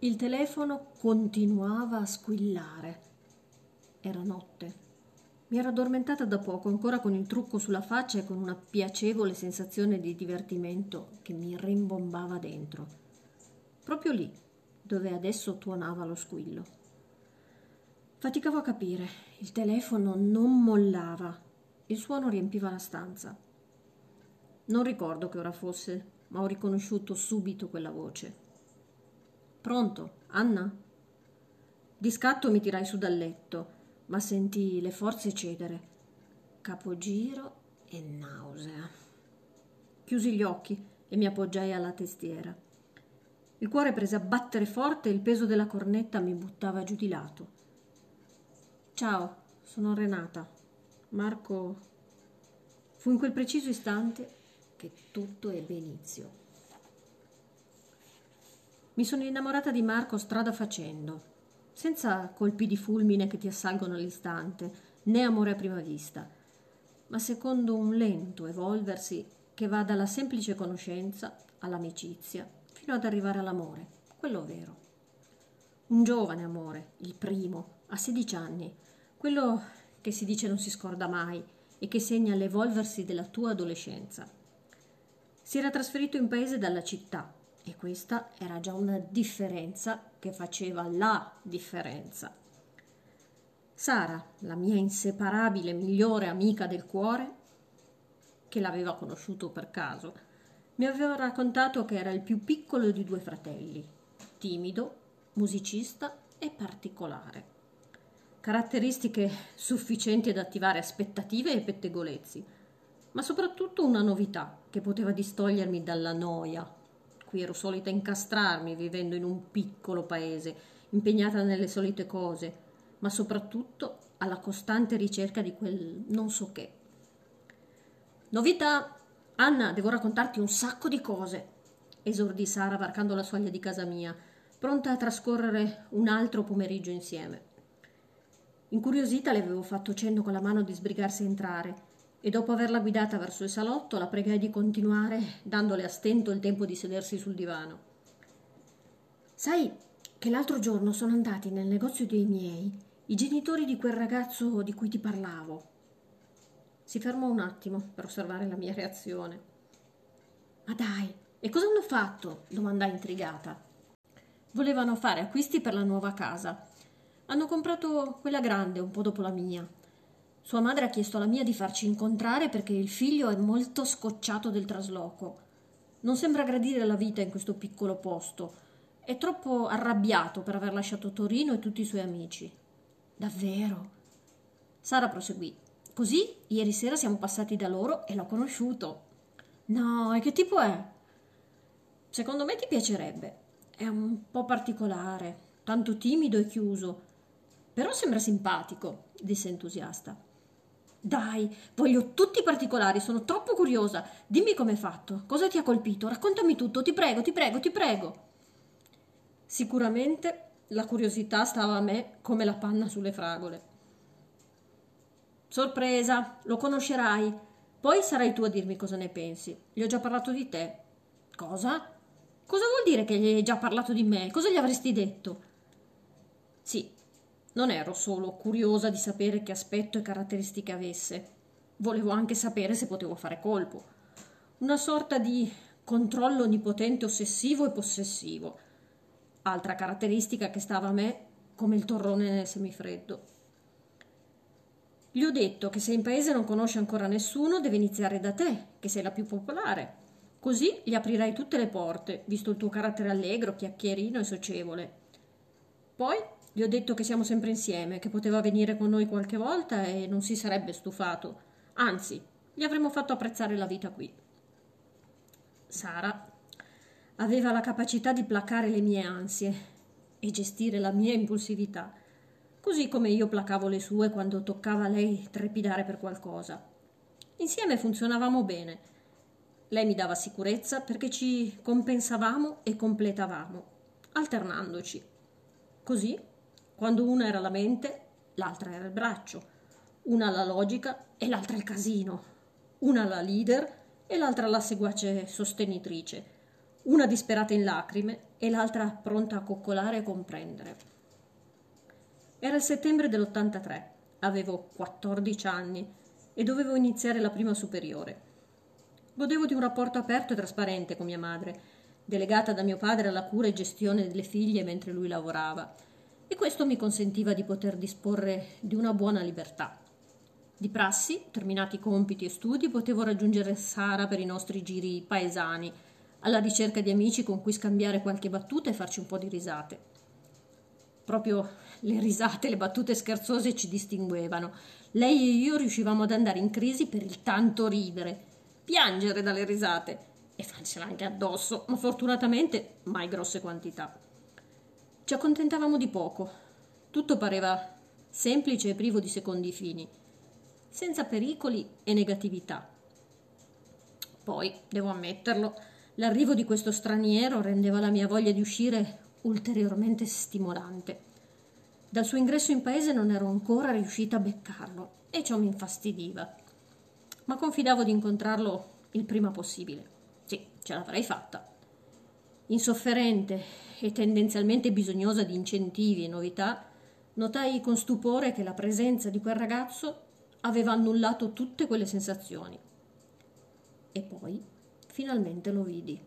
Il telefono continuava a squillare. Era notte. Mi ero addormentata da poco, ancora con il trucco sulla faccia e con una piacevole sensazione di divertimento che mi rimbombava dentro. Proprio lì, dove adesso tuonava lo squillo. Faticavo a capire. Il telefono non mollava. Il suono riempiva la stanza. Non ricordo che ora fosse, ma ho riconosciuto subito quella voce. Pronto, Anna? Di scatto mi tirai su dal letto, ma sentii le forze cedere. Capogiro e nausea. Chiusi gli occhi e mi appoggiai alla testiera. Il cuore prese a battere forte e il peso della cornetta mi buttava giù di lato. Ciao, sono Renata. Marco. Fu in quel preciso istante che tutto ebbe inizio. Mi sono innamorata di Marco strada facendo, senza colpi di fulmine che ti assalgono all'istante, né amore a prima vista, ma secondo un lento evolversi che va dalla semplice conoscenza all'amicizia fino ad arrivare all'amore, quello vero. Un giovane amore, il primo, a 16 anni, quello che si dice non si scorda mai e che segna l'evolversi della tua adolescenza. Si era trasferito in paese dalla città e questa era già una differenza che faceva la differenza. Sara, la mia inseparabile migliore amica del cuore, che l'aveva conosciuto per caso, mi aveva raccontato che era il più piccolo di due fratelli, timido, musicista e particolare. Caratteristiche sufficienti ad attivare aspettative e pettegolezzi ma soprattutto una novità che poteva distogliermi dalla noia. Qui ero solita incastrarmi vivendo in un piccolo paese, impegnata nelle solite cose, ma soprattutto alla costante ricerca di quel non so che. Novità! Anna, devo raccontarti un sacco di cose, esordì Sara varcando la soglia di casa mia, pronta a trascorrere un altro pomeriggio insieme. Incuriosita le avevo fatto cenno con la mano di sbrigarsi a entrare e dopo averla guidata verso il salotto la pregai di continuare, dandole a stento il tempo di sedersi sul divano. Sai che l'altro giorno sono andati nel negozio dei miei i genitori di quel ragazzo di cui ti parlavo. Si fermò un attimo per osservare la mia reazione. Ma dai, e cosa hanno fatto? domandai intrigata. Volevano fare acquisti per la nuova casa. Hanno comprato quella grande un po' dopo la mia sua madre ha chiesto alla mia di farci incontrare perché il figlio è molto scocciato del trasloco. Non sembra gradire la vita in questo piccolo posto. È troppo arrabbiato per aver lasciato Torino e tutti i suoi amici. Davvero? Sara proseguì. Così ieri sera siamo passati da loro e l'ho conosciuto. No, e che tipo è? Secondo me ti piacerebbe. È un po' particolare, tanto timido e chiuso. Però sembra simpatico, disse entusiasta. Dai, voglio tutti i particolari, sono troppo curiosa. Dimmi com'è fatto, cosa ti ha colpito, raccontami tutto, ti prego, ti prego, ti prego. Sicuramente la curiosità stava a me come la panna sulle fragole. Sorpresa, lo conoscerai. Poi sarai tu a dirmi cosa ne pensi. Gli ho già parlato di te. Cosa? Cosa vuol dire che gli hai già parlato di me? Cosa gli avresti detto? Sì, non ero solo curiosa di sapere che aspetto e caratteristiche avesse, volevo anche sapere se potevo fare colpo. Una sorta di controllo onnipotente ossessivo e possessivo. Altra caratteristica che stava a me come il torrone nel semifreddo. Gli ho detto che se in paese non conosce ancora nessuno deve iniziare da te, che sei la più popolare. Così gli aprirai tutte le porte, visto il tuo carattere allegro, chiacchierino e socievole. Poi gli ho detto che siamo sempre insieme, che poteva venire con noi qualche volta e non si sarebbe stufato. Anzi, gli avremmo fatto apprezzare la vita qui. Sara aveva la capacità di placare le mie ansie e gestire la mia impulsività, così come io placavo le sue quando toccava a lei trepidare per qualcosa. Insieme funzionavamo bene. Lei mi dava sicurezza perché ci compensavamo e completavamo, alternandoci. Così quando una era la mente, l'altra era il braccio, una la logica e l'altra il casino, una la leader e l'altra la seguace sostenitrice, una disperata in lacrime e l'altra pronta a coccolare e comprendere. Era il settembre dell'83, avevo 14 anni e dovevo iniziare la prima superiore. Godevo di un rapporto aperto e trasparente con mia madre, delegata da mio padre alla cura e gestione delle figlie mentre lui lavorava, e questo mi consentiva di poter disporre di una buona libertà. Di prassi, terminati compiti e studi, potevo raggiungere Sara per i nostri giri paesani, alla ricerca di amici con cui scambiare qualche battuta e farci un po' di risate. Proprio le risate, le battute scherzose ci distinguevano. Lei e io riuscivamo ad andare in crisi per il tanto ridere, piangere dalle risate e farcela anche addosso, ma fortunatamente mai grosse quantità. Ci accontentavamo di poco. Tutto pareva semplice e privo di secondi fini senza pericoli e negatività. Poi, devo ammetterlo, l'arrivo di questo straniero rendeva la mia voglia di uscire ulteriormente stimolante. Dal suo ingresso in paese non ero ancora riuscita a beccarlo e ciò mi infastidiva. Ma confidavo di incontrarlo il prima possibile. Sì, ce l'avrei fatta. Insofferente e tendenzialmente bisognosa di incentivi e novità, notai con stupore che la presenza di quel ragazzo aveva annullato tutte quelle sensazioni. E poi finalmente lo vidi.